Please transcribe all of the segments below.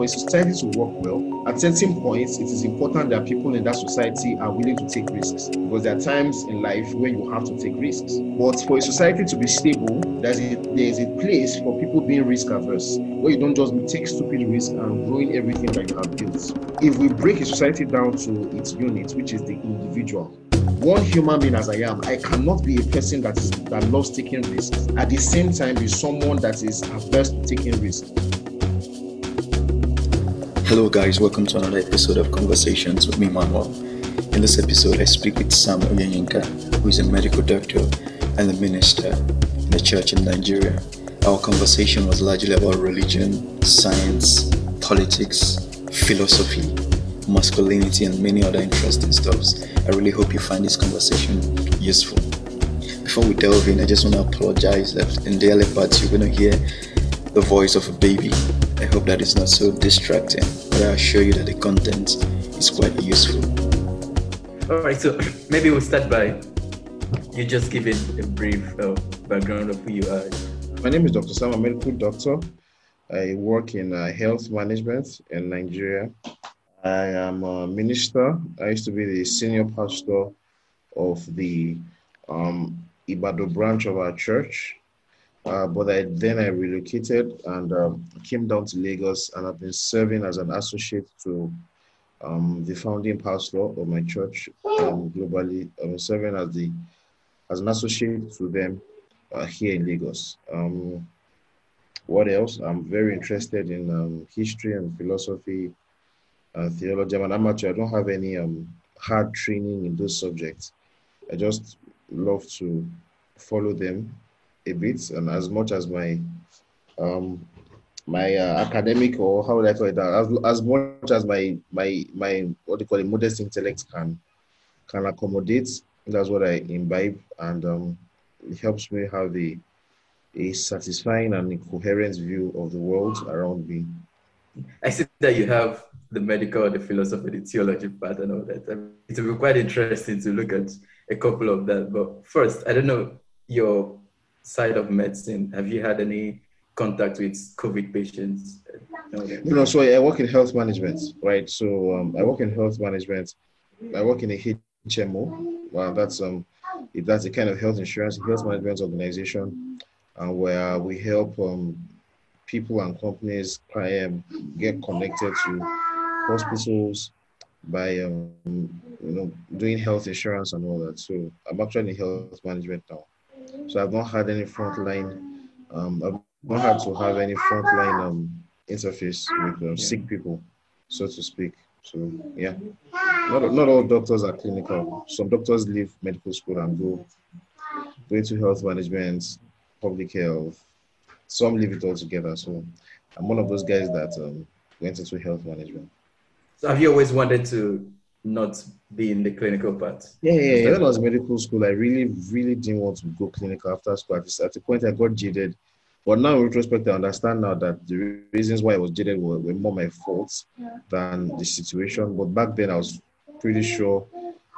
for a society to work well, at certain points, it is important that people in that society are willing to take risks because there are times in life when you have to take risks. But for a society to be stable, there's a, there's a place for people being risk averse, where you don't just take stupid risks and ruin everything that you have built. If we break a society down to its units, which is the individual, one human being as I am, I cannot be a person that is that loves taking risks. At the same time, be someone that is averse to taking risks. Hello, guys. Welcome to another episode of Conversations with me, Manuel. In this episode, I speak with Sam Oyeyinka, who is a medical doctor and a minister in the church in Nigeria. Our conversation was largely about religion, science, politics, philosophy, masculinity, and many other interesting stuffs. I really hope you find this conversation useful. Before we delve in, I just want to apologize that in the early parts you're going to hear the voice of a baby I hope that it's not so distracting, but I assure you that the content is quite useful. All right, so maybe we'll start by you just giving a brief uh, background of who you are. My name is Dr. Sam, I'm a medical doctor. I work in uh, health management in Nigeria. I am a minister. I used to be the senior pastor of the um, Ibadan branch of our church uh, but I, then I relocated and um, came down to Lagos, and I've been serving as an associate to um, the founding pastor of my church um, globally. I'm serving as the as an associate to them uh, here in Lagos. Um, what else? I'm very interested in um, history and philosophy, uh, theology. I'm an amateur. I don't have any um, hard training in those subjects. I just love to follow them a bit, and as much as my um, my uh, academic or how would I call it that, as, as much as my my my what do you call it modest intellect can can accommodate, that's what I imbibe, and um, it helps me have a a satisfying and a coherent view of the world around me. I see that you have the medical, the philosophy, the theology part, and all that. I mean, it will be quite interesting to look at a couple of that. But first, I don't know your side of medicine, have you had any contact with COVID patients? No, no so I work in health management, right? So um, I work in health management. I work in a HMO. Well, that's um, that's the kind of health insurance, health management organization, uh, where we help um, people and companies get connected to hospitals by um, you know doing health insurance and all that. So I'm actually in health management now. So I've not had any frontline. Um, I've not had to have any frontline um, interface with uh, sick people, so to speak. So yeah, not not all doctors are clinical. Some doctors leave medical school and go go into health management, public health. Some leave it all together. So I'm one of those guys that um, went into health management. So have you always wanted to not be in the clinical part. Yeah, yeah, yeah. When I was medical school, I really, really didn't want to go clinical after school. At the point, I got jaded. But now, in retrospect, I understand now that the reasons why I was jaded were, were more my faults than the situation. But back then, I was pretty sure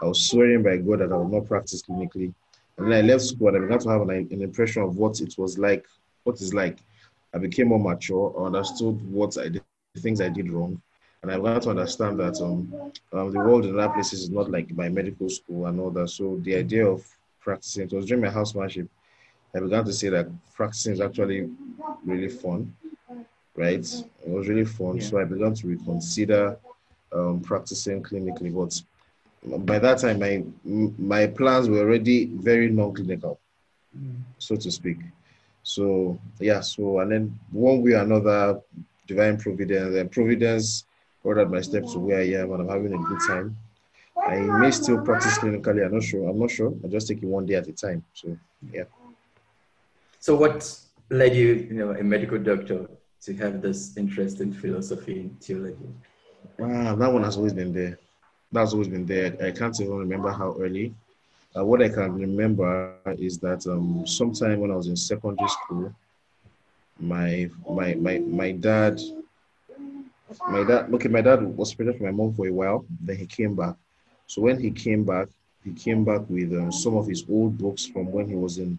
I was swearing by God that I would not practice clinically. And then I left school and I began to have an, an impression of what it was like, what is like. I became more mature. I understood what I did, the things I did wrong and I got to understand that um, um, the world in other places is not like my medical school and all that. So the idea of practicing, it was during my housemanship, I began to say that practicing is actually really fun, right? It was really fun. Yeah. So I began to reconsider um, practicing clinically. But by that time, my my plans were already very non-clinical, mm. so to speak. So yeah, so and then one way or another, divine providence and providence ordered my steps to where I am and I'm having a good time. I may still practice clinically. I'm not sure. I'm not sure. I just take it one day at a time. So yeah. So what led you, you know, a medical doctor to have this interest in philosophy and theology? Ah, that one has always been there. That's always been there. I can't even remember how early. Uh, what I can remember is that um, sometime when I was in secondary school, my my my my dad my dad okay my dad was separated from my mom for a while then he came back so when he came back he came back with um, some of his old books from when he was in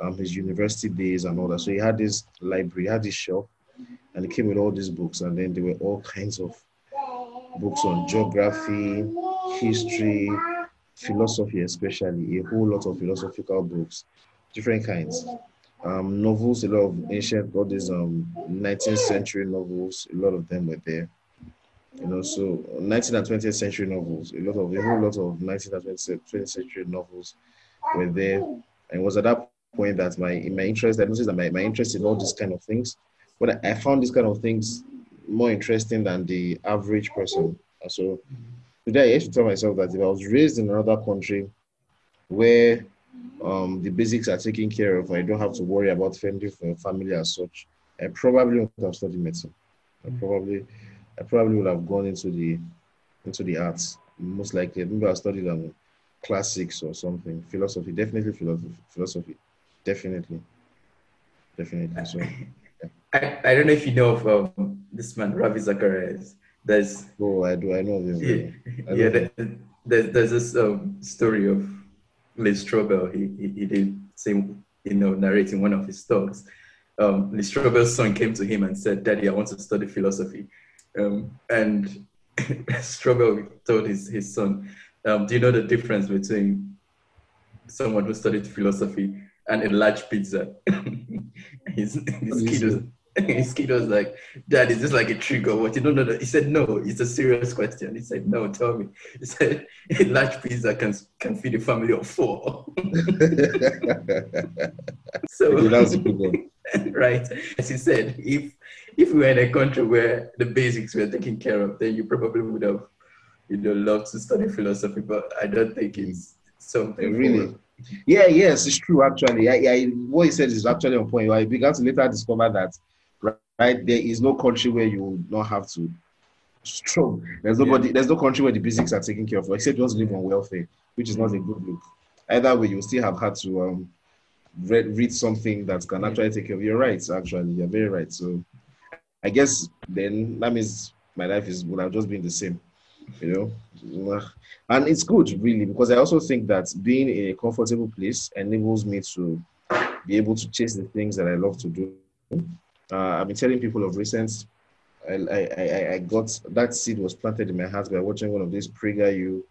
um, his university days and all that so he had this library he had this shelf and he came with all these books, and then there were all kinds of books on geography, history, philosophy, especially a whole lot of philosophical books, different kinds. Um, novels, a lot of ancient, all these um, 19th century novels, a lot of them were there. You know, so 19th and 20th century novels, a lot of a whole lot of 19th and 20th century novels were there. And it was at that point that my in my interest, I noticed that my, my interest in all these kind of things, but I found these kind of things more interesting than the average person. So today I used to tell myself that if I was raised in another country where um, the basics are taken care of, I don't have to worry about fending for family as such, I probably would have studied medicine. I probably I probably would have gone into the into the arts. Most likely, maybe I studied um, classics or something. Philosophy, definitely philosophy. Philosophy, definitely, definitely. So, yeah. I, I don't know if you know of um, this man Ravi Zacharias. There's oh I do I know him. Yeah, yeah there, there's there's this um, story of Lee Strobel. He, he he did same you know narrating one of his talks. Um, Lee Strobel's son came to him and said, "Daddy, I want to study philosophy." Um, and Strobel told his, his son, um, Do you know the difference between someone who studied philosophy and a large pizza? his, his, kid was, his kid was like, Dad, is this like a trick or what? You don't know. He said, No, it's a serious question. He said, No, tell me. He said, A large pizza can, can feed a family of four. so, that's a good one. right. As he said, if if we were in a country where the basics were taken care of, then you probably would have, you know, loved to study philosophy. But I don't think it's something really. Yeah, yes, it's true. Actually, I, I, what he said is actually on point. I began to later discover that, right, there is no country where you will not have to strong. There's nobody. Yeah. There's no country where the basics are taken care of, except want live on welfare, which is not a good look. Either way, you still have had to um, read, read something that can actually take care of your rights. Actually, you're very right. So I guess then that means my life is would have just been the same, you know. And it's good really because I also think that being in a comfortable place enables me to be able to chase the things that I love to do. Uh, I've been telling people of recent, I, I, I got that seed was planted in my heart by watching one of these PragerU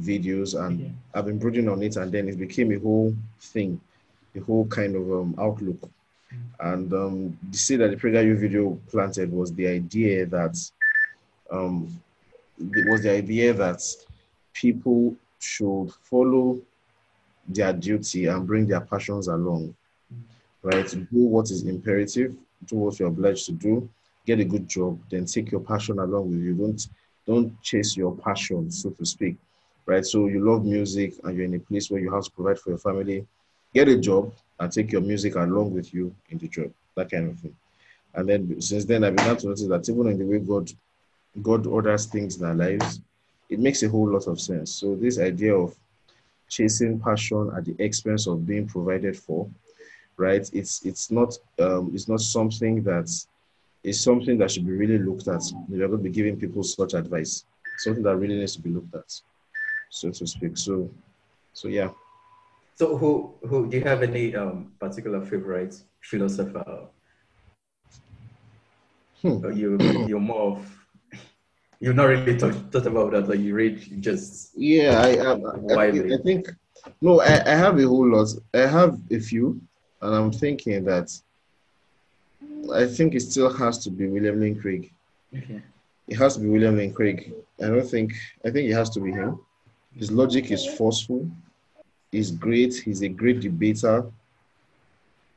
videos, and yeah. I've been brooding on it, and then it became a whole thing, a whole kind of um, outlook and um, the seed that the PragerU video planted was the idea that um, it was the idea that people should follow their duty and bring their passions along, right? Do what is imperative, do what you're obliged to do, get a good job, then take your passion along with you. Don't don't chase your passion, so to speak, right? So you love music and you're in a place where you have to provide for your family. Get a job, and take your music along with you in the job, that kind of thing. And then since then, I began to notice that even in the way God, God orders things in our lives, it makes a whole lot of sense. So this idea of chasing passion at the expense of being provided for, right? It's it's not um, it's not something that is something that should be really looked at. You're going to be giving people such advice. Something that really needs to be looked at, so to speak. So, so yeah. So, who who do you have any um, particular favorite philosopher? Hmm. You you're more of you've not really talked, thought about that. Like you read just yeah. I um, I, I, think no. I, I have a whole lot. I have a few, and I'm thinking that I think it still has to be William Lane Craig. Okay. It has to be William Lane Craig. I don't think. I think it has to be him. His logic is forceful He's great. He's a great debater.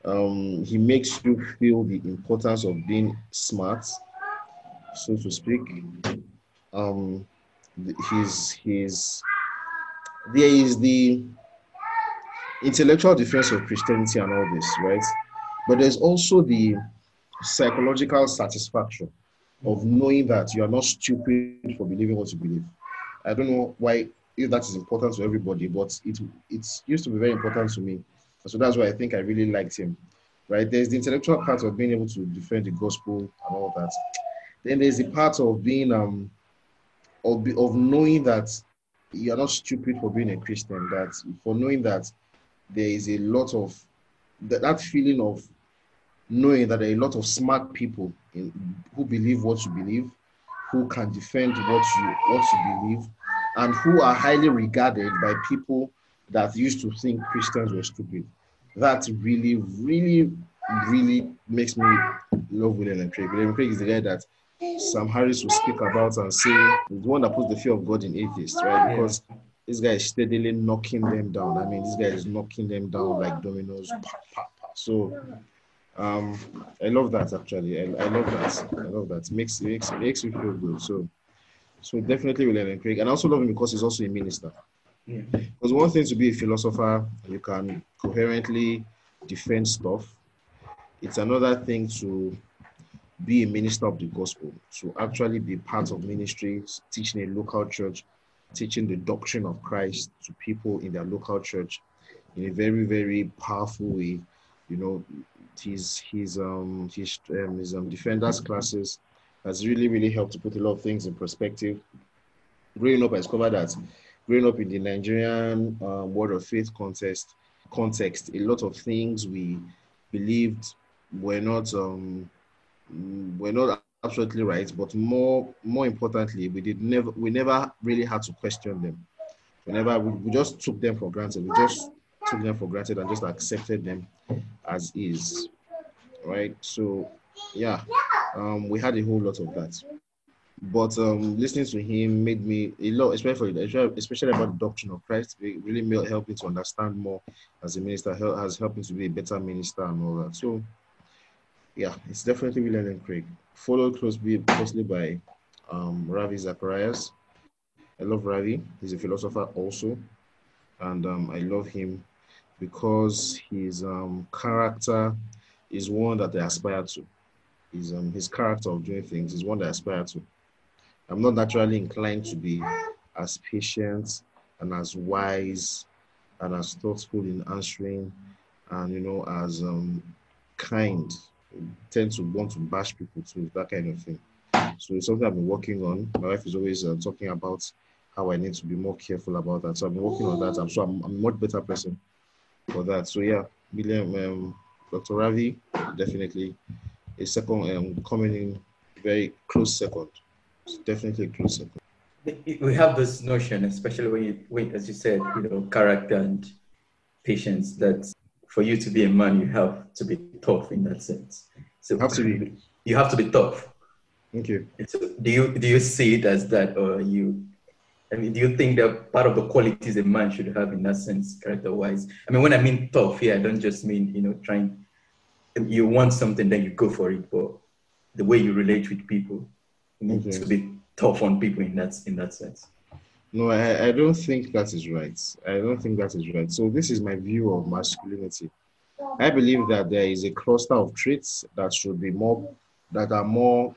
Um, he makes you feel the importance of being smart, so to speak. Um, he's, he's, there is the intellectual defense of Christianity and all this, right? But there's also the psychological satisfaction of knowing that you are not stupid for believing what you believe. I don't know why if that is important to everybody, but it it used to be very important to me. So that's why I think I really liked him. Right? There's the intellectual part of being able to defend the gospel and all that. Then there's the part of being um of, of knowing that you're not stupid for being a Christian, that for knowing that there is a lot of that, that feeling of knowing that there are a lot of smart people in, who believe what you believe, who can defend what you what you believe, and who are highly regarded by people that used to think Christians were stupid. That really, really, really makes me love William Craig. William Craig is the guy that Sam Harris will speak about and say the one that puts the fear of God in atheists, right? Because. This guy is steadily knocking them down. I mean, this guy is knocking them down like dominoes. Pa, pa, pa. So um, I love that actually. I, I love that. I love that. Makes makes makes me feel good. So so definitely William Craig. And I also love him because he's also a minister. Yeah. Because one thing to be a philosopher, you can coherently defend stuff. It's another thing to be a minister of the gospel, to actually be part of ministry, teaching a local church, teaching the doctrine of Christ to people in their local church in a very, very powerful way. You know, his his um his um, his um, defenders classes has really really helped to put a lot of things in perspective. Growing up, I discovered that growing up in the Nigerian um, Word of Faith contest context, a lot of things we believed were not um, were not absolutely right, but more more importantly, we did never we never really had to question them. Whenever we, we just took them for granted, we just took them for granted and just accepted them as is. Right. So yeah, um, we had a whole lot of that. But um, listening to him made me a lot, especially especially about the doctrine of Christ. It really helped me to understand more as a minister. Has helped me to be a better minister and all that. So yeah, it's definitely William Lane Craig. Followed closely, closely by um, Ravi Zacharias. I love Ravi. He's a philosopher also. And um, I love him because his um, character is one that I aspire to. His, um, his character of doing things is one that I aspire to. I'm not naturally inclined to be as patient and as wise and as thoughtful in answering and, you know, as um, kind tend to want to bash people too, that kind of thing. So it's something I've been working on. My wife is always uh, talking about how I need to be more careful about that. So I've been working on that. I'm sure I'm, I'm a much better person for that. So yeah, William, um, Dr. Ravi, definitely a second um, coming in very close second. It's definitely a close second. We have this notion, especially when you, when, as you said, you know, character and patience, that for you to be a man, you have to be tough in that sense. So to. You have to be tough. Thank you. So do you do you see it as that, or you? I mean, do you think that part of the qualities a man should have in that sense, character-wise? I mean, when I mean tough, yeah, I don't just mean you know trying. You want something, then you go for it, but the way you relate with people, you need okay. to be tough on people in that in that sense. No, I, I don't think that is right. I don't think that is right. So this is my view of masculinity. I believe that there is a cluster of traits that should be more that are more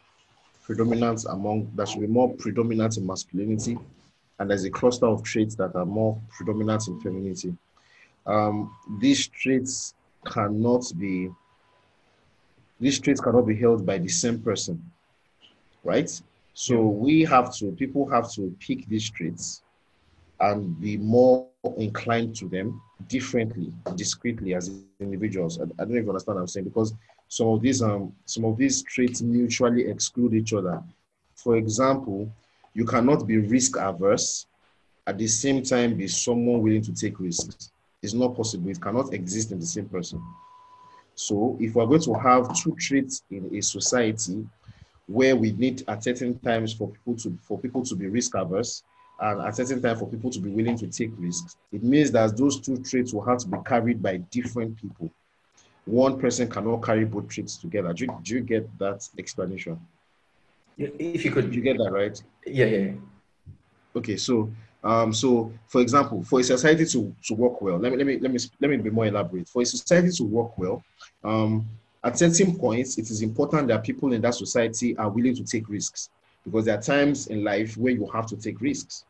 predominant among that should be more predominant in masculinity, and there's a cluster of traits that are more predominant in femininity. Um, these traits cannot be these traits cannot be held by the same person, right? So we have to, people have to pick these traits and be more inclined to them differently, discreetly as individuals. I, I don't even understand what I'm saying because some of these um some of these traits mutually exclude each other. For example, you cannot be risk averse at the same time be someone willing to take risks. It's not possible. It cannot exist in the same person. So if we're going to have two traits in a society, where we need at certain times for people to for people to be risk averse and at certain time for people to be willing to take risks. It means that those two traits will have to be carried by different people. One person cannot carry both traits together. Do you, do you get that explanation? If you could, you get that right? Yeah, yeah. Okay, so um, so for example, for a society to, to work well, let me let me let me let me be more elaborate. For a society to work well, um, at certain points, it is important that people in that society are willing to take risks because there are times in life where you have to take risks.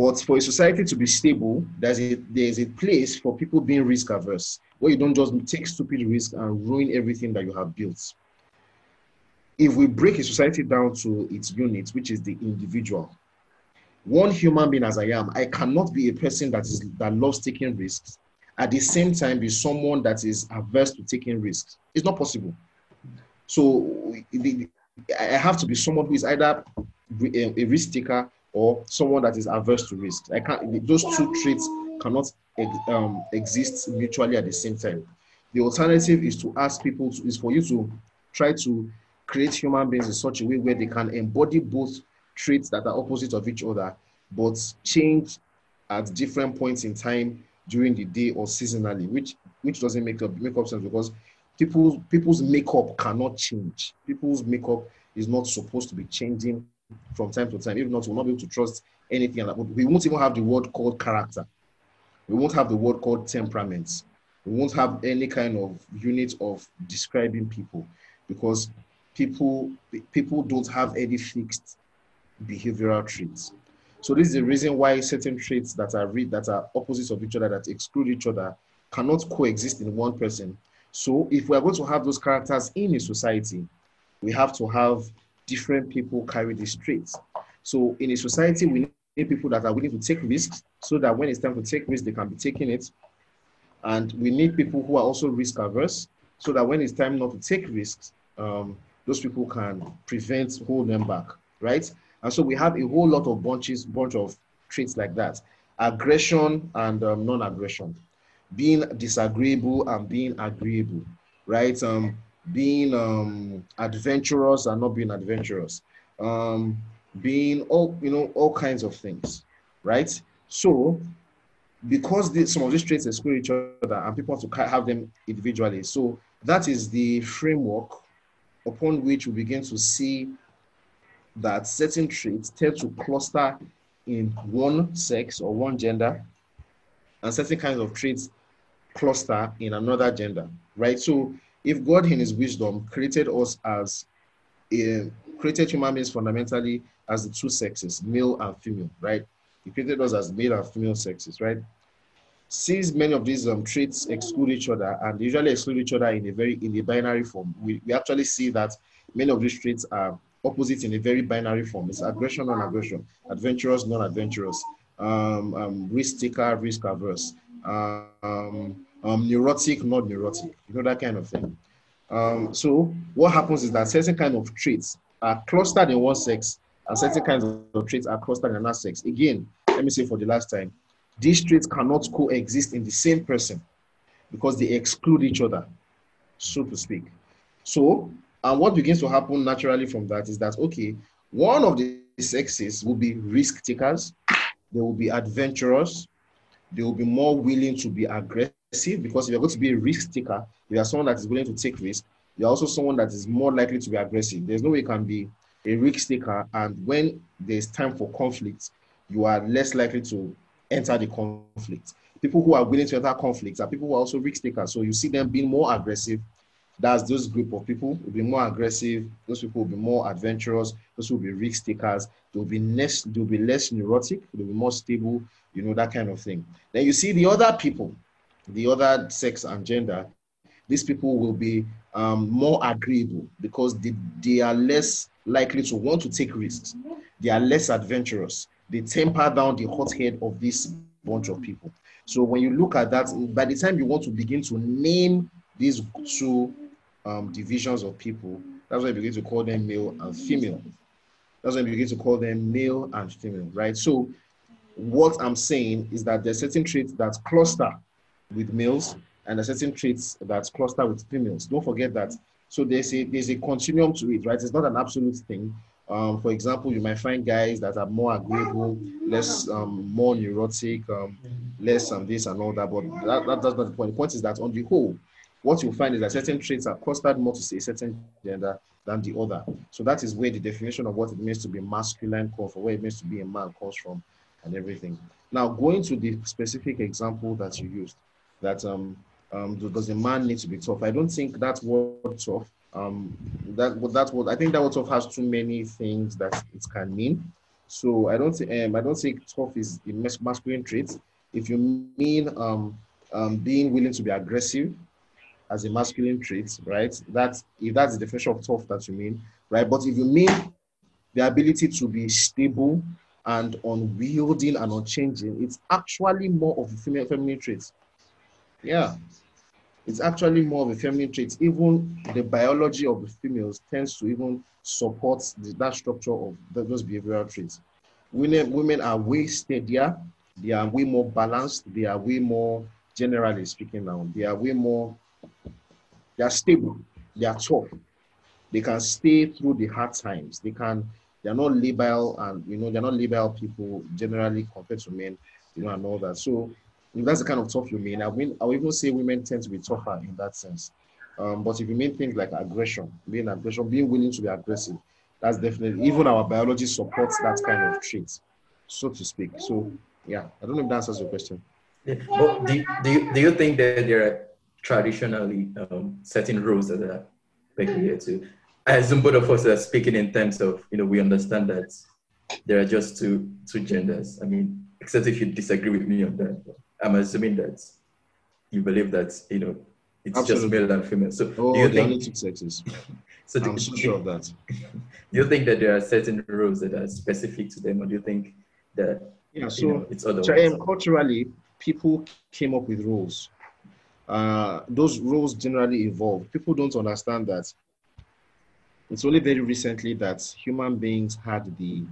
But for a society to be stable, there's a, there's a place for people being risk averse, where you don't just take stupid risks and ruin everything that you have built. If we break a society down to its units, which is the individual, one human being as I am, I cannot be a person that is that loves taking risks at the same time be someone that is averse to taking risks. It's not possible. So I have to be someone who is either a risk taker or someone that is averse to risk. I can't. Those two traits cannot um, exist mutually at the same time. The alternative is to ask people to, is for you to try to create human beings in such a way where they can embody both traits that are opposite of each other, but change at different points in time during the day or seasonally, which which doesn't make up make up sense because people people's makeup cannot change. People's makeup is not supposed to be changing from time to time. If not, we'll not be able to trust anything. We won't even have the word called character. We won't have the word called temperament. We won't have any kind of unit of describing people because people people don't have any fixed behavioral traits. So this is the reason why certain traits that are read that are opposites of each other that exclude each other cannot coexist in one person. So if we are going to have those characters in a society, we have to have different people carry these traits. So in a society, we need people that are willing to take risks so that when it's time to take risks, they can be taking it. And we need people who are also risk averse so that when it's time not to take risks, um, those people can prevent, hold them back, right? And so we have a whole lot of bunches, bunch of traits like that. Aggression and um, non-aggression, being disagreeable and being agreeable, right? Um, being um, adventurous and not being adventurous, um, being all you know all kinds of things, right? So because the, some of these traits exclude each other and people to have them individually, so that is the framework upon which we begin to see that certain traits tend to cluster in one sex or one gender, and certain kinds of traits cluster in another gender, right? So if God in his wisdom created us as a, created human beings fundamentally as the two sexes, male and female, right? He created us as male and female sexes, right? Since many of these um, traits exclude each other and usually exclude each other in a very in a binary form, we, we actually see that many of these traits are opposite in a very binary form. It's aggression, non-aggression, adventurous, non-adventurous, um, um, risk taker, risk averse, um, um, neurotic, not neurotic, you know, that kind of thing. Um, so what happens is that certain kind of traits are clustered in one sex and certain kinds of traits are clustered in another sex. Again, let me say for the last time, these traits cannot coexist in the same person because they exclude each other, so to speak. So, and what begins to happen naturally from that is that, okay, one of the sexes will be risk takers, they will be adventurous, they will be more willing to be aggressive because if you're going to be a risk taker, if you're someone that is willing to take risk, you're also someone that is more likely to be aggressive. There's no way you can be a risk taker, and when there's time for conflict, you are less likely to enter the conflict. People who are willing to enter conflicts are people who are also risk takers. So you see them being more aggressive. That's those group of people will be more aggressive. Those people will be more adventurous. Those will be risk takers. They'll be less. They'll be less neurotic. They'll be more stable. You know that kind of thing. Then you see the other people the other sex and gender, these people will be um, more agreeable because they, they are less likely to want to take risks. They are less adventurous. They temper down the hot head of this bunch of people. So when you look at that, by the time you want to begin to name these two um, divisions of people, that's why you begin to call them male and female. That's when you begin to call them male and female, right? So what I'm saying is that there's certain traits that cluster with males and a certain traits that cluster with females. Don't forget that. So there's a there's a continuum to it, right? It's not an absolute thing. Um, for example, you might find guys that are more agreeable, less um, more neurotic, um, less um, this and all that. But that, that, that's not the point. The point is that on the whole, what you find is that certain traits are clustered more to say certain gender than the other. So that is where the definition of what it means to be masculine comes from, where it means to be a man comes from, and everything. Now, going to the specific example that you used that um, um, does a man need to be tough? I don't think that word tough. Um, that that word I think that word tough has too many things that it can mean. So I don't um, I don't think tough is the masculine trait. If you mean um, um, being willing to be aggressive as a masculine trait, right? That's if that's the definition of tough that you mean, right? But if you mean the ability to be stable and unwielding and unchanging, it's actually more of a female feminine traits Yeah, it's actually more of a feminine trait. Even the biology of the females tends to even support the, that structure of the, those behavioral traits. Women, women are way steadier, they are way more balanced, they are way more, generally speaking now, they are way more, they are stable, they are tough. They can stay through the hard times. They can, they're not labile and, you know, they're not labile people generally compared to men, you know, and all that. So if that's the kind of tough you mean, I mean, I will even say women tend to be tougher in that sense. Um, but if you mean things like aggression, being aggression, being willing to be aggressive, that's definitely even our biology supports that kind of trait, so to speak. So yeah, I don't know if that answers your question. Yeah. But do, do, you, do you think that there are traditionally um, certain rules that are peculiar to? I assume both of us are speaking in terms of you know we understand that there are just two two genders. I mean, except if you disagree with me on that. I'm assuming that you believe that you know it's Absolutely. just male and female. So oh, do you think, two sexes. so I'm so sure of that. Do you think that there are certain rules that are specific to them, or do you think that yeah? So you know, it's other culturally, people came up with rules. Uh, those rules generally evolve. People don't understand that it's only very recently that human beings had the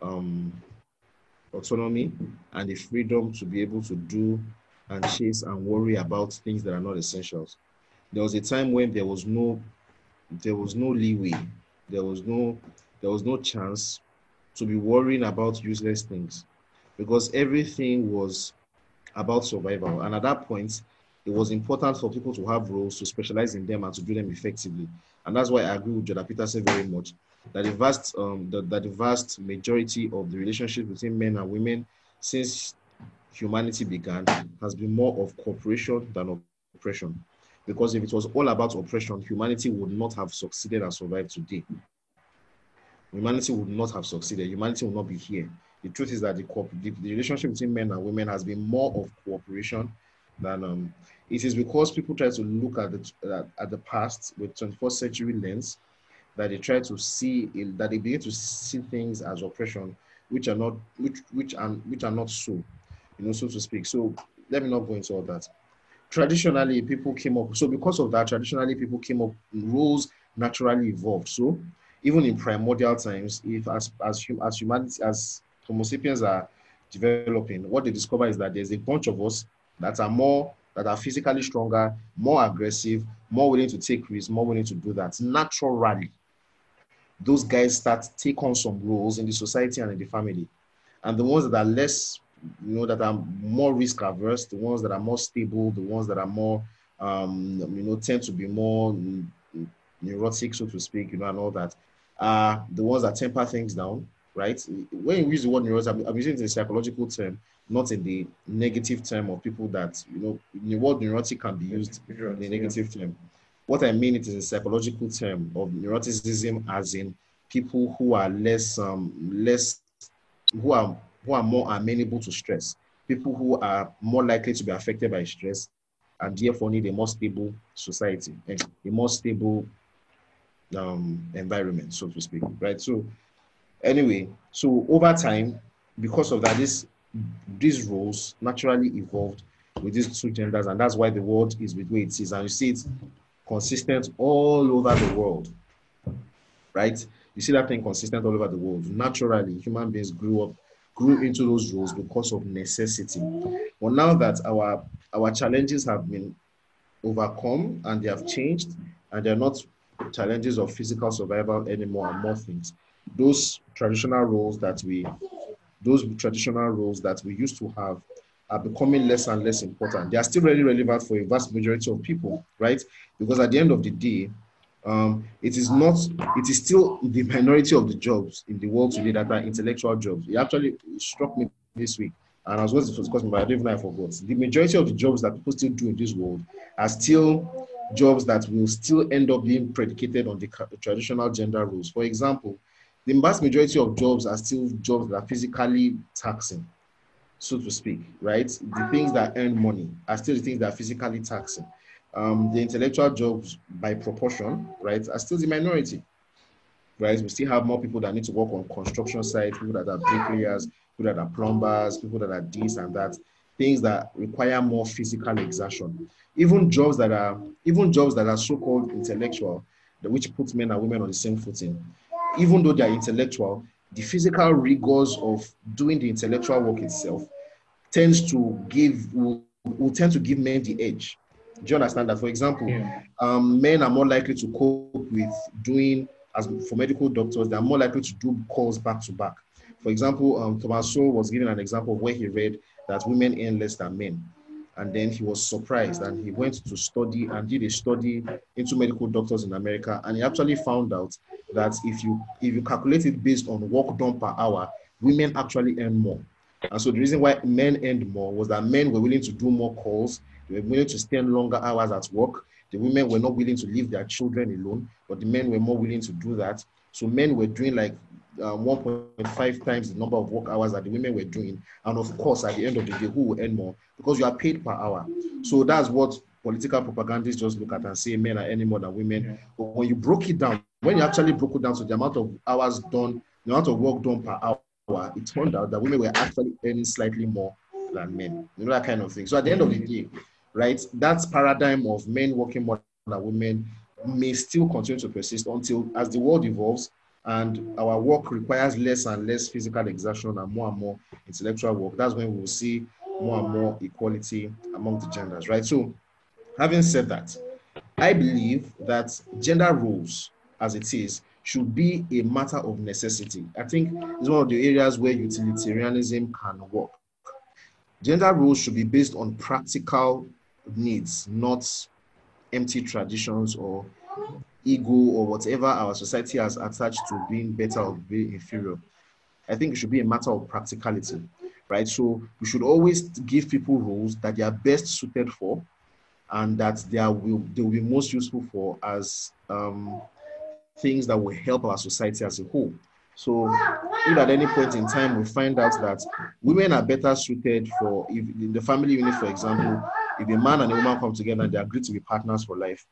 um, autonomy and the freedom to be able to do and chase and worry about things that are not essentials. There was a time when there was no there was no leeway, there was no there was no chance to be worrying about useless things because everything was about survival. And at that point, it was important for people to have roles to specialize in them and to do them effectively. And that's why I agree with Jordan Peterson very much that the vast um, that, that the vast majority of the relationship between men and women since humanity began has been more of cooperation than oppression. Because if it was all about oppression, humanity would not have succeeded and survived today. Humanity would not have succeeded. Humanity would not be here. The truth is that the, the, the relationship between men and women has been more of cooperation than um, it is because people try to look at the uh, at the past with 21st century lens that they try to see that they begin to see things as oppression, which are not which which are which are not so, you know, so to speak. So let me not go into all that. Traditionally, people came up. So because of that, traditionally people came up. Rules naturally evolved. So even in primordial times, if as as as humanity as Homo sapiens are developing, what they discover is that there's a bunch of us that are more that are physically stronger, more aggressive, more willing to take risks, more willing to do that naturally those guys start take on some roles in the society and in the family. And the ones that are less, you know, that are more risk averse, the ones that are more stable, the ones that are more, um, you know, tend to be more neurotic, so to speak, you know, and all that, are the ones that temper things down, right? When you use the word neurotic, I'm, I'm using it in a psychological term, not in the negative term of people that, you know, the word neurotic can be used in a negative term. What I mean it is a psychological term of neuroticism, as in people who are less, um, less, who are who are more amenable to stress, people who are more likely to be affected by stress, and therefore need a more stable society, a more stable um, environment, so to speak, right? So, anyway, so over time, because of that, this these roles naturally evolved with these two genders, and that's why the world is with way it is. And you see it consistent all over the world, right? You see that thing consistent all over the world. Naturally, human beings grew up, grew into those roles because of necessity. But now that our our challenges have been overcome and they have changed, and they're not challenges of physical survival anymore and more things, those traditional roles that we those traditional roles that we used to have are becoming less and less important. They are still really relevant for a vast majority of people, right? Because at the end of the day, um, it is not, it is still the minority of the jobs in the world today that are intellectual jobs. It actually struck me this week, and I was going to discuss but I don't even know I forgot. The majority of the jobs that people still do in this world are still jobs that will still end up being predicated on the traditional gender roles. For example, the vast majority of jobs are still jobs that are physically taxing so to speak, right? The things that earn money are still the things that are physically taxing. Um, the intellectual jobs, by proportion, right, are still the minority, right? We still have more people that need to work on construction sites, people that are bricklayers, people that are plumbers, people that are this and that. things that require more physical exertion. Even jobs that are even jobs that are so-called intellectual, which puts men and women on the same footing, even though they are intellectual, the physical rigors of doing the intellectual work itself tends to give will, will tend to give men the edge. Do you understand that? For example, yeah. um, men are more likely to cope with doing as for medical doctors, they are more likely to do calls back to back. For example, um, Thomas Sowell was giving an example of where he read that women earn less than men. And then he was surprised and he went to study and did a study into medical doctors in America. And he actually found out that if you if you calculate it based on work done per hour, women actually earn more. And so the reason why men earned more was that men were willing to do more calls, they were willing to spend longer hours at work. The women were not willing to leave their children alone, but the men were more willing to do that. So men were doing like um, 1.5 times the number of work hours that the women were doing. And of course, at the end of the day, who will earn more? Because you are paid per hour. So that's what political propagandists just look at and say men are earning more than women. But when you broke it down, when you actually broke it down to the amount of hours done, the amount of work done per hour, it turned out that women were actually earning slightly more than men. You know, that kind of thing. So at the end of the day, right, that paradigm of men working more than women may still continue to persist until as the world evolves and our work requires less and less physical exertion and more and more intellectual work. That's when we'll see more and more equality among the genders, right? So, having said that, I believe that gender roles, as it is, should be a matter of necessity. I think it's one of the areas where utilitarianism can work. Gender roles should be based on practical needs, not empty traditions or ego or whatever our society has attached to being better or being inferior. I think it should be a matter of practicality, right? So we should always give people roles that they are best suited for and that they, are, will, they will be most useful for as um, things that will help our society as a whole. So if at any point in time we find out that women are better suited for, if in the family unit, for example, if a man and a woman come together and they agree to be partners for life,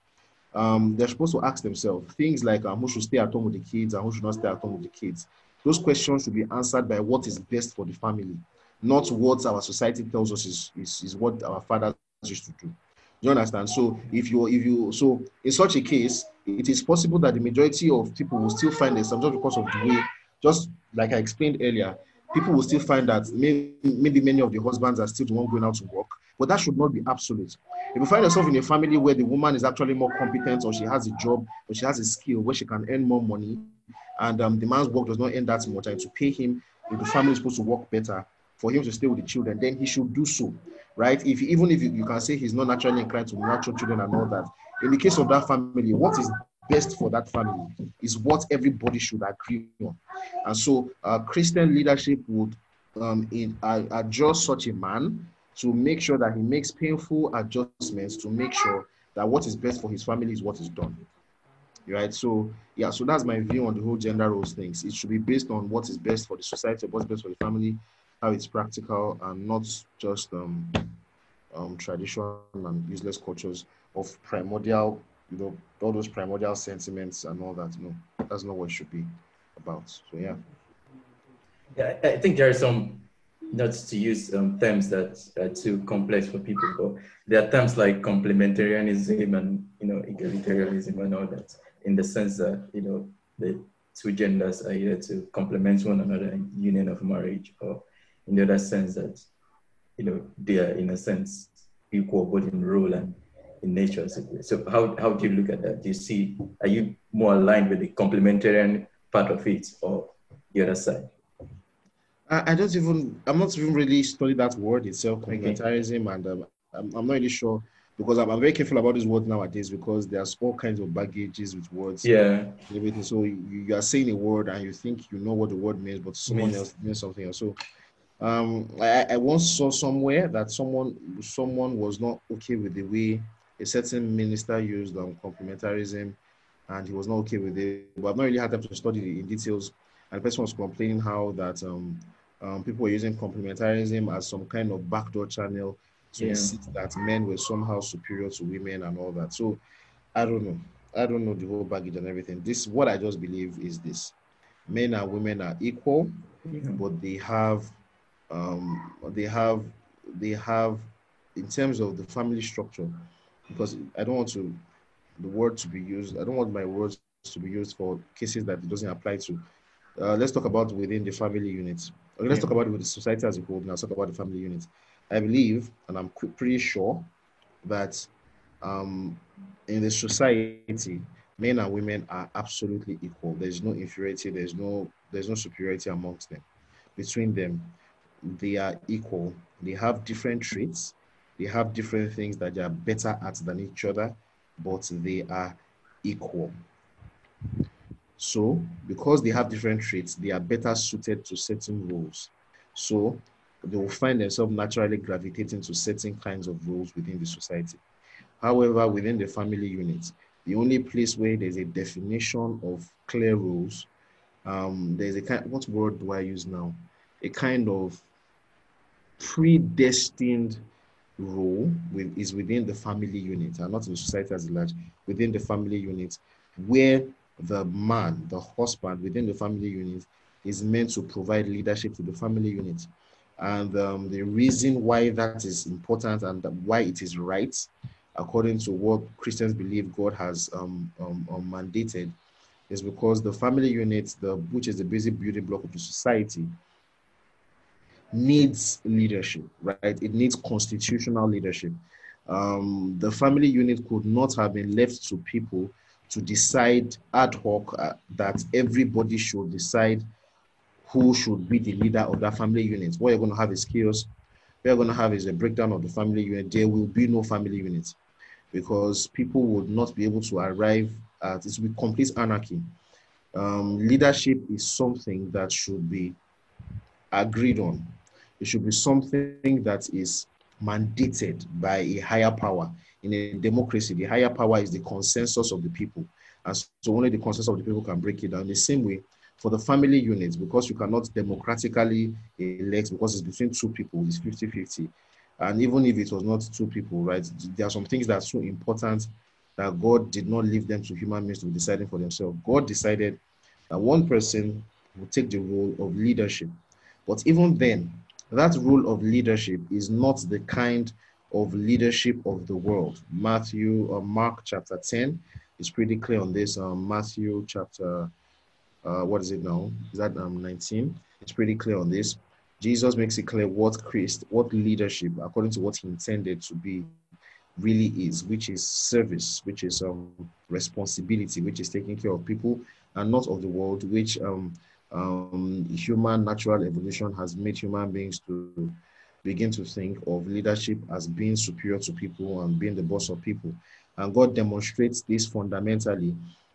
um, they're supposed to ask themselves things like um, who should stay at home with the kids and who should not stay at home with the kids. Those questions should be answered by what is best for the family, not what our society tells us is, is, is what our fathers used to do. You understand? So if you if you so in such a case, it is possible that the majority of people will still find themselves just because of the way, just like I explained earlier, people will still find that maybe, maybe many of the husbands are still the one going out to work, but that should not be absolute. If you find yourself in a family where the woman is actually more competent or she has a job or she has a skill where she can earn more money and um, the man's work does not earn that much and to pay him, if the family is supposed to work better for him to stay with the children, then he should do so, right? If even if you, you can say he's not naturally inclined to nurture children and all that, in the case of that family, what is best for that family is what everybody should agree on. And so, uh, Christian leadership would um, in, uh, adjust such a man to make sure that he makes painful adjustments to make sure that what is best for his family is what is done. Right. So yeah, so that's my view on the whole gender roles things. It should be based on what is best for the society, what's best for the family, how it's practical, and not just um, um, tradition and useless cultures of primordial, you know, all those primordial sentiments and all that. No, that's not what it should be about. So yeah. Yeah, I think there are some not to use um, terms that are too complex for people, but there are terms like complementarianism and you know egalitarianism and all that, in the sense that you know the two genders are here to complement one another in union of marriage, or in the other sense that you know they are in a sense equal both in role and in nature. So how how do you look at that? Do you see are you more aligned with the complementarian part of it or the other side? I, I don't even, I'm not even really studied that word itself, complementarism, okay. and um, I'm, I'm not really sure because I'm, I'm, very careful about this word nowadays because there's all kinds of baggages with words. Yeah. Everything. So you, you are saying a word and you think you know what the word means, but someone means. else means something else. So um, I, I once saw somewhere that someone someone was not okay with the way a certain minister used um, complementarism and he was not okay with it. But I've not really had time to study it in details. And the person was complaining how that um, um, people were using complementarism as some kind of backdoor channel to yeah. insist that men were somehow superior to women and all that. So I don't know. I don't know the whole baggage and everything. This what I just believe is this: men and women are equal, yeah. but they have um, they have they have, in terms of the family structure, because I don't want to the word to be used. I don't want my words to be used for cases that it doesn't apply to. Uh, let's talk about within the family unit. Okay, let's yeah. talk about with the society as a whole. Now, talk about the family unit. I believe, and I'm pretty sure, that um, in the society, men and women are absolutely equal. There's no inferiority. There's no there's no superiority amongst them. Between them, they are equal. They have different traits. They have different things that they are better at than each other, but they are equal. So, because they have different traits, they are better suited to certain roles. So, they will find themselves naturally gravitating to certain kinds of roles within the society. However, within the family unit, the only place where there's a definition of clear roles, um, there's a kind, what word do I use now? A kind of predestined role with, is within the family unit and not in society as a large, within the family unit, where the man, the husband within the family unit is meant to provide leadership to the family unit. And um, the reason why that is important and why it is right, according to what Christians believe God has um, um, um, mandated, is because the family unit, the, which is the basic building block of the society, needs leadership, right? It needs constitutional leadership. Um, the family unit could not have been left to people to decide ad hoc uh, that everybody should decide who should be the leader of that family unit. What you're going to have is chaos. What you're going to have is a breakdown of the family unit. There will be no family unit because people would not be able to arrive at it will be complete anarchy. Um, leadership is something that should be agreed on. It should be something that is mandated by a higher power in a democracy, the higher power is the consensus of the people. And so only the consensus of the people can break it down. The same way, for the family units, because you cannot democratically elect, because it's between two people, it's 50 50. And even if it was not two people, right, there are some things that are so important that God did not leave them to human beings to be deciding for themselves. God decided that one person would take the role of leadership. But even then, that role of leadership is not the kind of leadership of the world. Matthew, uh, Mark chapter 10 is pretty clear on this. Um, Matthew chapter, uh, what is it now? Is that um, 19? It's pretty clear on this. Jesus makes it clear what Christ, what leadership, according to what he intended to be, really is, which is service, which is um, responsibility, which is taking care of people and not of the world, which um, um, human natural evolution has made human beings to begin to think of leadership as being superior to people and being the boss of people. And God demonstrates this fundamentally,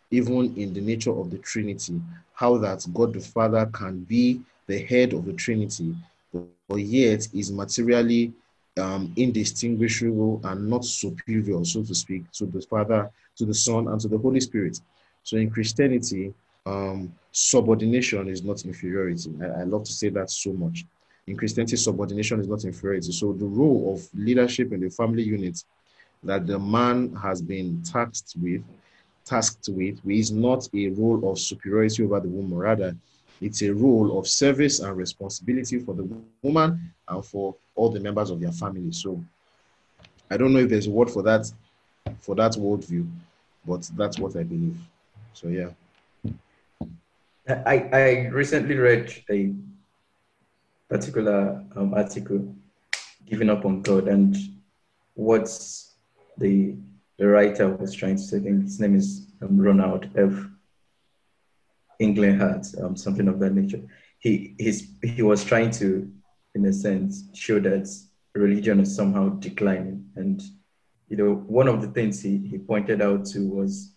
even in the nature of the Trinity, how that God the Father can be the head of the Trinity, but yet is materially um, indistinguishable and not superior, so to speak, to the Father, to the Son, and to the Holy Spirit. So in Christianity, um, subordination is not inferiority. I, I love to say that so much in Christianity, subordination is not inferiority. So the role of leadership in the family unit that the man has been tasked with, tasked with, is not a role of superiority over the woman. Rather, it's a role of service and responsibility for the woman and for all the members of their family. So I don't know if there's a word for that, for that worldview, but that's what I believe. So yeah. I, I recently read a particular um, article, Giving Up on God, and what's the the writer was trying to say. I think his name is um, Ronald F. Inglehart, um, something of that nature. He he's, he was trying to, in a sense, show that religion is somehow declining. And you know, one of the things he, he pointed out to was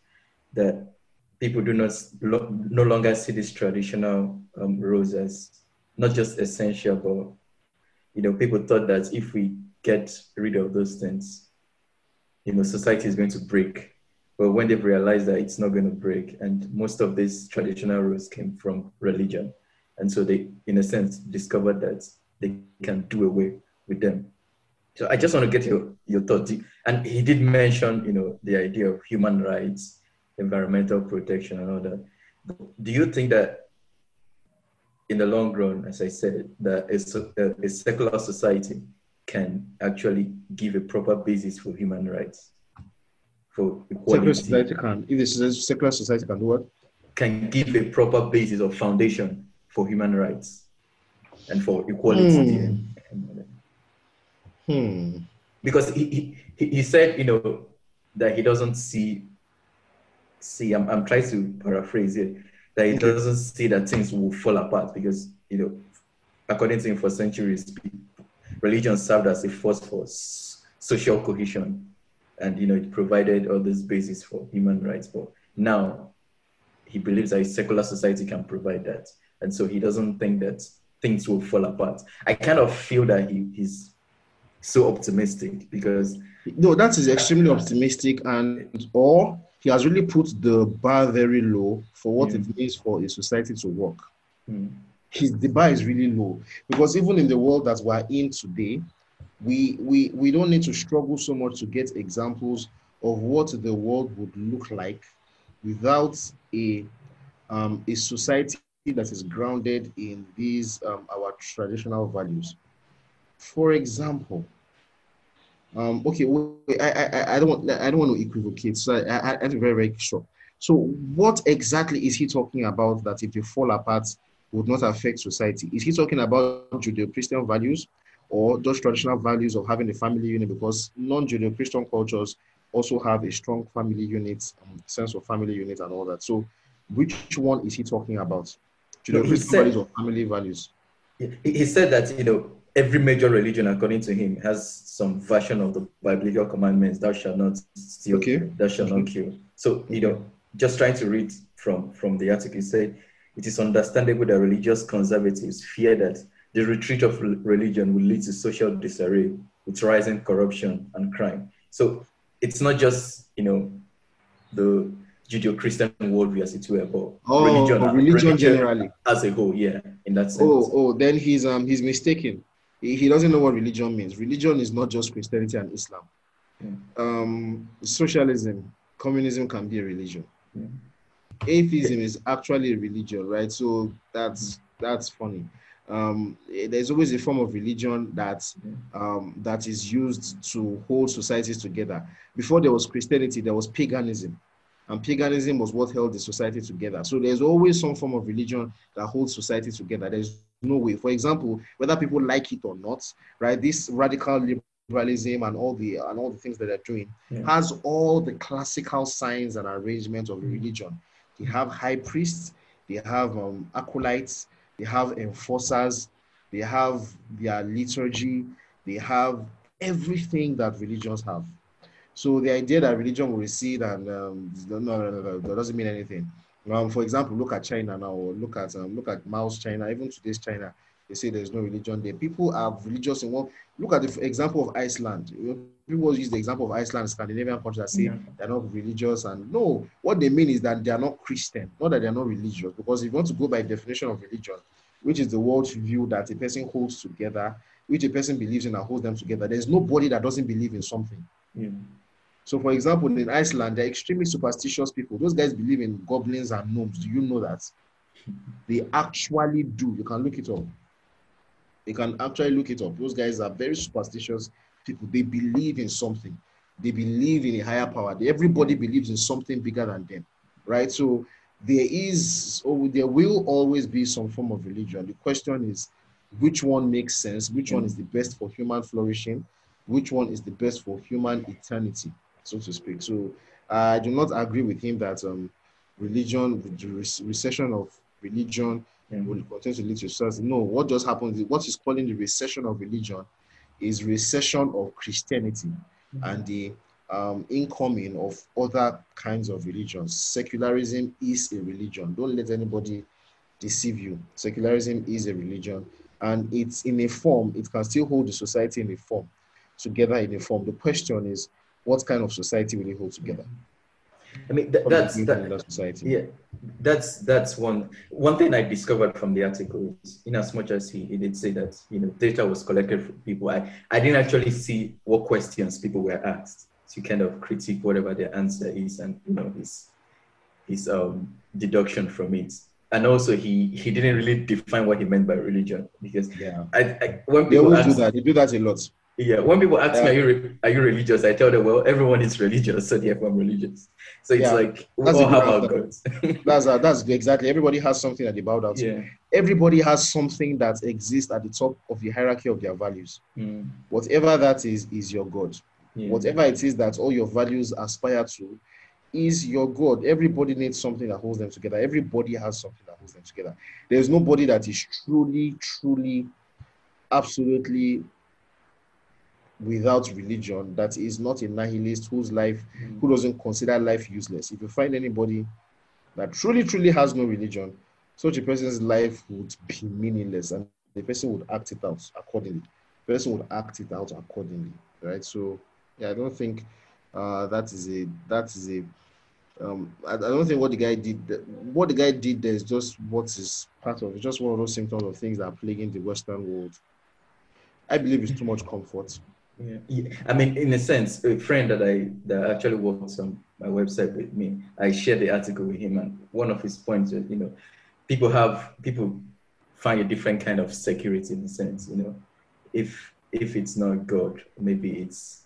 that people do not no longer see these traditional um, roles as not just essential, but you know, people thought that if we get rid of those things, you know, society is going to break. But when they've realized that it's not going to break, and most of these traditional rules came from religion, and so they, in a sense, discovered that they can do away with them. So I just want to get your your thoughts. And he did mention, you know, the idea of human rights, environmental protection, and all that. Do you think that in the long run, as I said, that a, a secular society can actually give a proper basis for human rights, for equality. Secular society can, if the secular society can do what? Can give a proper basis or foundation for human rights and for equality. Hmm. Hmm. Because he, he, he said, you know, that he doesn't see, see, I'm, I'm trying to paraphrase it, that he mm-hmm. doesn't see that things will fall apart because, you know, according to him for centuries, religion served as a force for social cohesion and, you know, it provided all this basis for human rights. But now he believes that a secular society can provide that. And so he doesn't think that things will fall apart. I kind of feel that he, he's so optimistic because No, that is extremely optimistic, and or he has really put the bar very low for what Yeah. it means for a society to work. hmm, His the bar is really low because even in the world that we're in today, we we we don't need to struggle so much to get examples of what the world would look like without a um, a society that is grounded in these um, our traditional values. For example, um, okay, wait, I, I, I don't want, I don't want to equivocate. So I, I, I have to be very, very sure. So what exactly is he talking about that if they fall apart would not affect society? Is he talking about Judeo-Christian values or those traditional values of having a family unit? Because non-Judeo-Christian cultures also have a strong family unit, um, sense of family unit and all that. So which one is he talking about? Judeo-Christian values or family values? he said that you know every major religion according to him has some version of the biblical commandments thou shalt not steal Okay. thou shalt not kill so you know just trying to read from from the article he said it is understandable that religious conservatives fear that the retreat of religion will lead to social disarray with rising corruption and crime so it's not just you know the judeo-christian worldview as it were but Oh, religion, religion, generally. as a whole yeah in that sense Oh, oh, then he's um he's mistaken. He, he doesn't know what religion means. Religion is not just Christianity and Islam. Yeah. Um, socialism, communism can be a religion. Yeah. Atheism is actually a religion, right? So that's that's funny. Um, eh, there's always a form of religion that um, that is used to hold societies together. Before there was Christianity, there was paganism, and paganism was what held the society together. So there's always some form of religion that holds society together. There's no way. For example, whether people like it or not, right? This radical liberalism and all the and all the things that they're doing Yeah. has all the classical signs and arrangements of religion. They have high priests, they have um, acolytes, they have enforcers, they have their liturgy, they have everything that religions have. So the idea that religion will recede and um, no, no, no, no, that doesn't mean anything. Um, for example, look at China now, or look at um, look at Mao's China. Even today's China, they say there's no religion there. People are religious in one. Look at the example of Iceland. People use the example of Iceland, Scandinavian countries that say Yeah. they're not religious, and no, what they mean is that they are not Christian, not that they are not religious. Because if you want to go by definition of religion, which is the world's view that a person holds together, which a person believes in and holds them together, there's nobody that doesn't believe in something. Yeah. So, for example, in Iceland, they're extremely superstitious people. Those guys believe in goblins and gnomes. Do you know that? They actually do. You can look it up. You can actually look it up. Those guys are very superstitious people. They believe in something. They believe in a higher power. Everybody believes in something bigger than them, right? So there is, or there will always be some form of religion. The question is, which one makes sense? Which one is the best for human flourishing? Which one is the best for human eternity, so to speak? So I do not agree with him that um, religion, the recession of religion Yeah. will continue to lead to success. No, what just happened is what he's calling the recession of religion is recession of Christianity and the um, incoming of other kinds of religions. Secularism is a religion. Don't let anybody deceive you. Secularism is a religion, and it's in a form. It can still hold the society in a form, together in a form. The question is, what kind of society will it hold together? I mean, th- that's that, that society. yeah, that's that's one one thing I discovered from the article. Is in as much as he, he did say that you know data was collected from people, I I didn't actually see what questions people were asked to kind of critique whatever their answer is, and you know his his um deduction from it. And also, he he didn't really define what he meant by religion because Yeah. I, I when They people always do that. They do that a lot. Yeah, when people ask me, are you re- are you religious? I tell them, well, everyone is religious, so therefore I'm religious. So it's Yeah, like we that's all have our gods. That's uh, that's exactly. Everybody has something that they bow down to. yeah. Everybody has something that exists at the top of the hierarchy of their values. Mm, Whatever that is, is your God. yeah. Whatever it is that all your values aspire to, is your God. Everybody needs something that holds them together. Everybody has something that holds them together. There's nobody that is truly, truly, absolutely without religion that is not a nihilist whose life who doesn't consider life useless. If you find anybody that truly, truly has no religion, such a person's life would be meaningless and the person would act it out accordingly. The person would act it out accordingly, right? So, yeah, I don't think uh, that is a that is a um, I, I don't think what the guy did what the guy did there is just what is part of it's just one of those symptoms of things that are plaguing the Western world. I believe it's too much comfort. Yeah. yeah. I mean, in a sense, a friend that I that actually works on my website with me, I shared the article with him, and one of his points is, you know, people have people find a different kind of security in a sense, you know, if if it's not God, maybe it's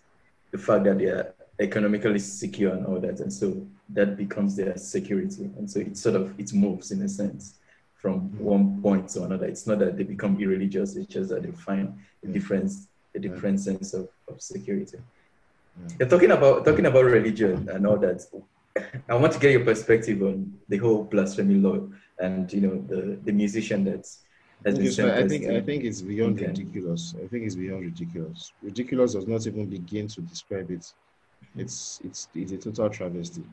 the fact that they are economically secure and all that, and so that becomes their security, and so it sort of it moves in a sense from mm-hmm. one point to another. It's not that they become irreligious; it's just that they find a difference a different sense of, of security. Yeah. Yeah, talking about talking about religion and all that, I want to get your perspective on the whole blasphemy law and you know the the musician that's has been Yes, I think I think it's beyond Okay. ridiculous. I think it's beyond ridiculous. Ridiculous does not even begin to describe it. It's it's it's a total travesty.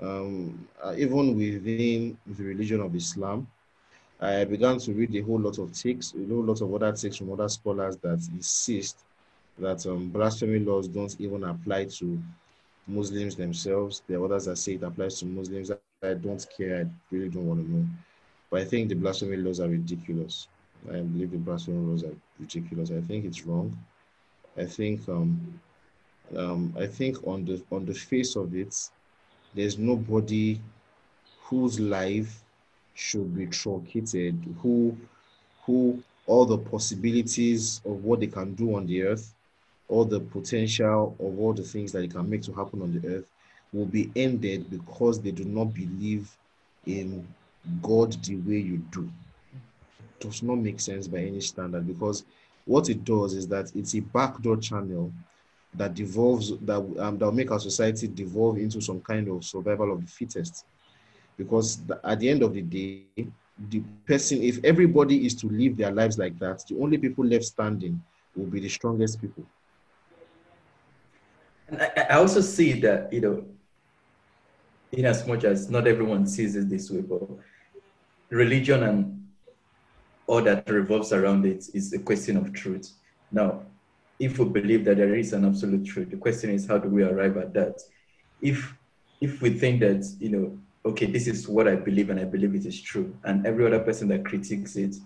Um, uh, even within the religion of Islam, I began to read a whole lot of texts, a whole lot of other texts from other scholars that insist that um, blasphemy laws don't even apply to Muslims themselves. There are others that say it applies to Muslims. I don't care. I really don't want to know. But I think the blasphemy laws are ridiculous. I believe the blasphemy laws are ridiculous. I think it's wrong. I think um, um, I think on the on the face of it, there's nobody whose life should be truncated, who who all the possibilities of what they can do on the earth, all the potential of all the things that they can make to happen on the earth will be ended because they do not believe in God the way you do. It Does not make sense by any standard because what it does is that it's a backdoor channel that devolves that um, that will make our society devolve into some kind of survival of the fittest. Because at the end of the day, the person, if everybody is to live their lives like that, the only people left standing will be the strongest people. And I, I also see that, you know, in as much as not everyone sees it this way, but religion and all that revolves around it is a question of truth. Now, if we believe that there is an absolute truth, the question is how do we arrive at that? If if we think that, you know, okay, this is what I believe and I believe it is true, and every other person that critiques it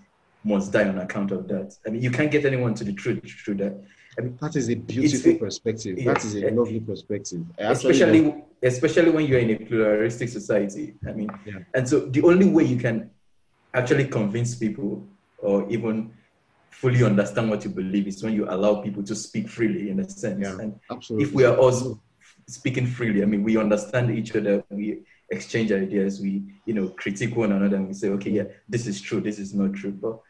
must die on account of that. I mean, you can't get anyone to the truth through that. I mean, That is a beautiful perspective. yeah. That is a lovely perspective. Especially especially when you're in a pluralistic society. I mean, Yeah. and so the only way you can actually convince people or even fully understand what you believe is when you allow people to speak freely in a sense. Yeah. And absolutely. if we are all speaking freely, I mean, we understand each other, we exchange ideas, we, you know, critique one another and we say, okay, yeah, this is true, this is not true. But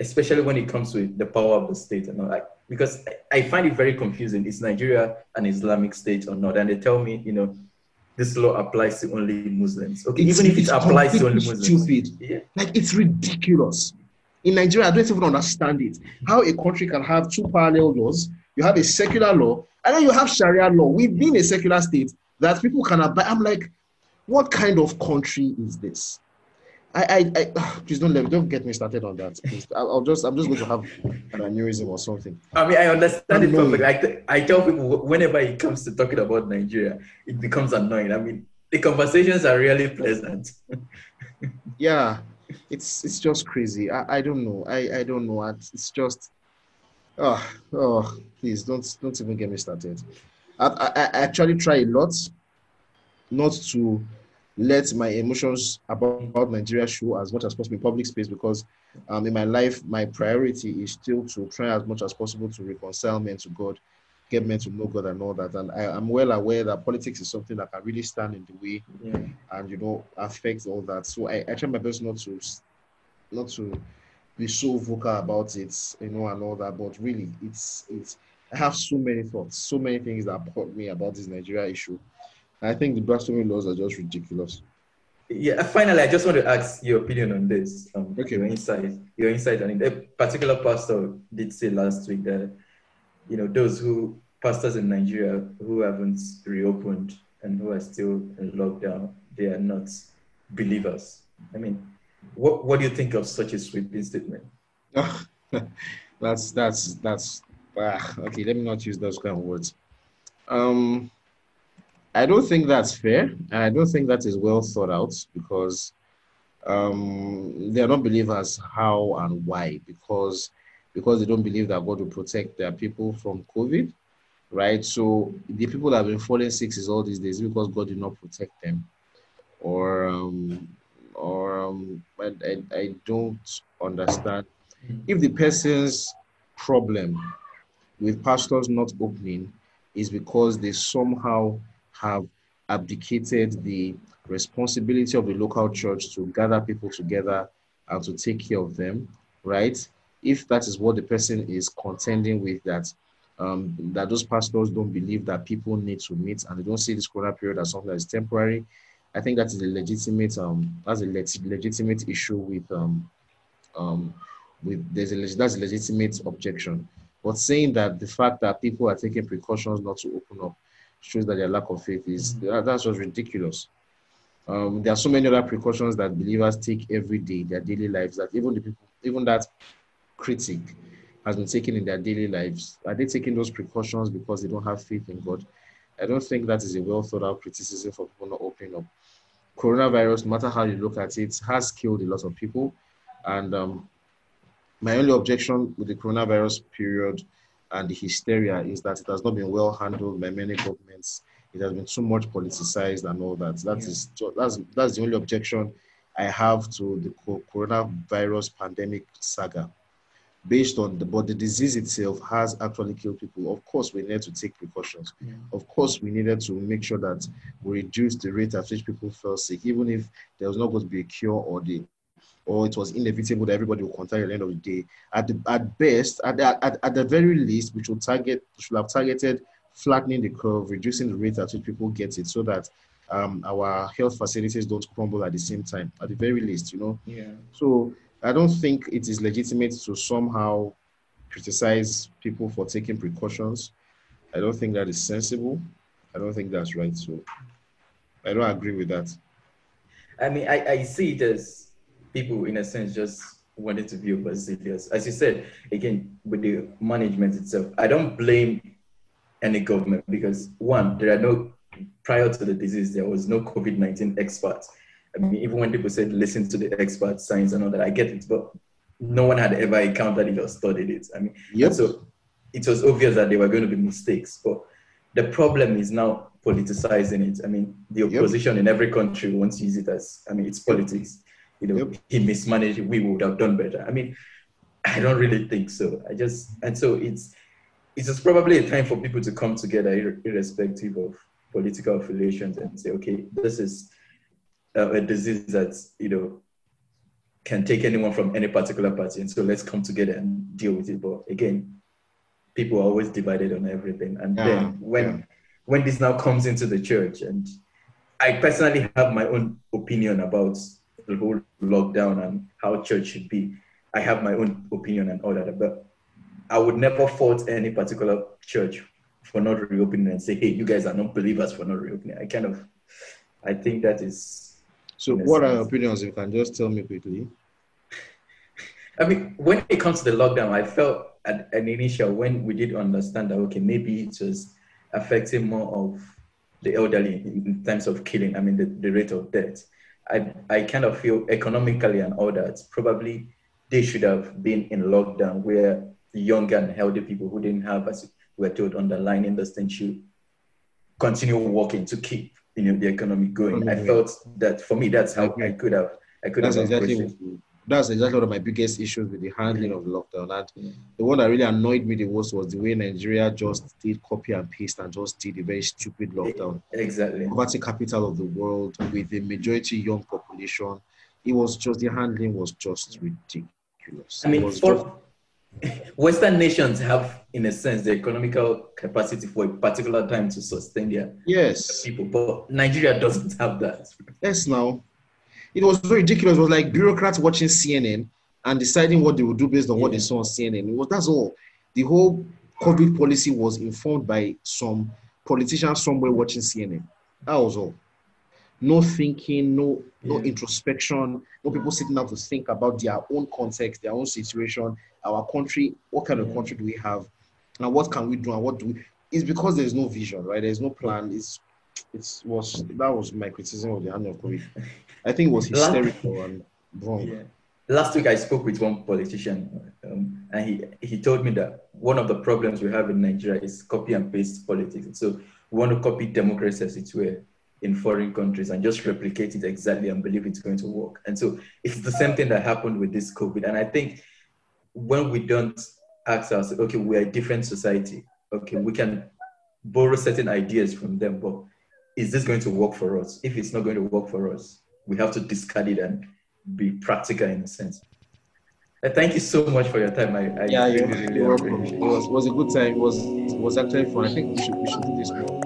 especially when it comes to the power of the state and all that, because I- I find it very confusing. Is Nigeria an Islamic state or not? And they tell me, you know, this law applies to only Muslims. Okay, It's- even if it applies to only Muslims. stupid. Yeah. Like it's ridiculous. In Nigeria, I don't even understand it. How a country can have two parallel laws. You have a secular law, and then you have Sharia law. We've been a secular state that people can abide. I'm like, what kind of country is this? I, I, I please don't let me, don't get me started on that. Please. I'll, just, I'm just going to have an aneurysm or something. I mean, I understand it perfectly. I tell people whenever it comes to talking about Nigeria, it becomes annoying. I mean, the conversations are really pleasant. Yeah, it's it's just crazy. I, I don't know. I, I don't know. It's it's just, oh, oh, please don't don't even get me started. I, I, I actually try a lot not to let my emotions about, about Nigeria show as much as possible in public space because um, in my life, my priority is still to try as much as possible to reconcile men to God, get men to know God and all that. And I, am well aware that politics is something that can really stand in the way yeah. and, you know, affect all that. So I, I try my best not to, not to be so vocal about it, you know, and all that. But really, it's, it's, I have so many thoughts, so many things that brought me about this Nigeria issue I think the blasphemy laws are just ridiculous. Yeah. Finally, I just want to ask your opinion on this. Um, okay. Your insight. Your insight on it. A particular pastor did say last week that you know those who pastors in Nigeria who haven't reopened and who are still in lockdown, they are not believers. I mean, what what do you think of such a sweeping statement? that's that's that's ah, okay. Let me not use those kind of words. Um, I don't think that's fair, I don't think that is well thought out because um, they are not believers how and why. Because because they don't believe that God will protect their people from COVID, right? So the people that have been falling sick is all these days because God did not protect them, or um, or um, I, I don't understand. If the person's problem with pastors not opening is because they somehow have abdicated the responsibility of the local church to gather people together and to take care of them, right? If that is what the person is contending with, that um, that those pastors don't believe that people need to meet and they don't see this corona period as something that is temporary, I think that is a legitimate um that's a legitimate issue with um um with there's a that's a legitimate objection. But saying that the fact that people are taking precautions not to open up shows that their lack of faith is mm-hmm. that's just ridiculous. Um, there are so many other precautions that believers take every day their daily lives that even the people, even that critic has been taken in their daily lives. Are they taking those precautions because they don't have faith in God? I don't think that is a well thought out criticism for people not opening up. Coronavirus, no matter how you look at it, has killed a lot of people. And um, my only objection with the coronavirus period and the hysteria is that it has not been well handled by many governments. It has been too much politicized and all that. That yeah. is that's that's the only objection I have to the coronavirus pandemic saga. Based on the but the disease itself has actually killed people. Of course, we need to take precautions. Yeah. Of course, we needed to make sure that we reduce the rate at which people fell sick, even if there was not going to be a cure or the or it was inevitable that everybody will contact at the end of the day. At the, at best, at, at, at the very least, we should target should have targeted flattening the curve, reducing the rate at which people get it, so that um, our health facilities don't crumble at the same time. At the very least, you know. Yeah. So I don't think it is legitimate to somehow criticize people for taking precautions. I don't think that is sensible. I don't think that's right. So I don't agree with that. I mean, I, I see it as people, in a sense, just wanted to be oblivious. As you said, again, with the management itself, I don't blame any government because one, there are no, prior to the disease, there was no COVID 19 experts. I mean, even when people said listen to the experts, science and all that, I get it, but no one had ever encountered it or studied it. I mean, yep. so it was obvious that there were going to be mistakes, but the problem is now politicizing it. I mean, the opposition yep. in every country wants to use it as, I mean, it's politics you know, yep. he mismanaged, we would have done better. I mean, I don't really think so. I just, and so it's, it's probably a time for people to come together, irrespective of political affiliations, and say, okay, this is a, a disease that, you know, can take anyone from any particular party. And so let's come together and deal with it. But again, people are always divided on everything. And yeah, then when, yeah. when this now comes into the church, and I personally have my own opinion about the whole lockdown and how church should be. I have my own opinion and all that, but I would never fault any particular church for not reopening and say, hey, you guys are not believers for not reopening. I kind of, I think that is. So, what sense. are your opinions? You can just tell me quickly. I mean, when it comes to the lockdown, I felt at an initial when we did understand that okay, maybe it was affecting more of the elderly in terms of killing. I mean, the, the rate of death. I, I kind of feel economically and all that, probably they should have been in lockdown where young and healthy people who didn't have, as we were told, underlying industry should continue working to keep you know the economy going. I felt that for me, that's how I could have. I could That's have exactly. That's exactly one of my biggest issues with the handling of the lockdown. And the one that really annoyed me the most was the way Nigeria just did copy and paste and just did a very stupid lockdown. Exactly. Poverty capital of the world with a majority young population. It was just the handling was just ridiculous. I mean, for Western nations have, in a sense, the economical capacity for a particular time to sustain their yes, people, but Nigeria doesn't have that. yes. Now, it was so ridiculous. It was like bureaucrats watching CNN and deciding what they would do based on what they saw on CNN. It was that's all. The whole COVID policy was informed by some politician somewhere watching CNN. That was all. No thinking, no no Yeah. introspection, no people sitting down to think about their own context, their own situation, our country, what kind of Yeah. country do we have, and what can we do, and what do we it's because there's no vision, right? There's no plan. It's it's was that was my criticism of the of COVID. I think it was hysterical and wrong. Yeah. Last week, I spoke with one politician, um, and he, he told me that one of the problems we have in Nigeria is copy and paste politics. So we want to copy democracy as it were in foreign countries and just replicate it exactly and believe it's going to work. And so it's the same thing that happened with this COVID. And I think when we don't ask ourselves, okay, we're a different society, okay, we can borrow certain ideas from them, but is this going to work for us? If it's not going to work for us, we have to discard it and be practical in a sense. Uh, thank you so much for your time. I, I Yeah, really, really It was, was a good time. It was it was actually fun. I think we should we should do this more.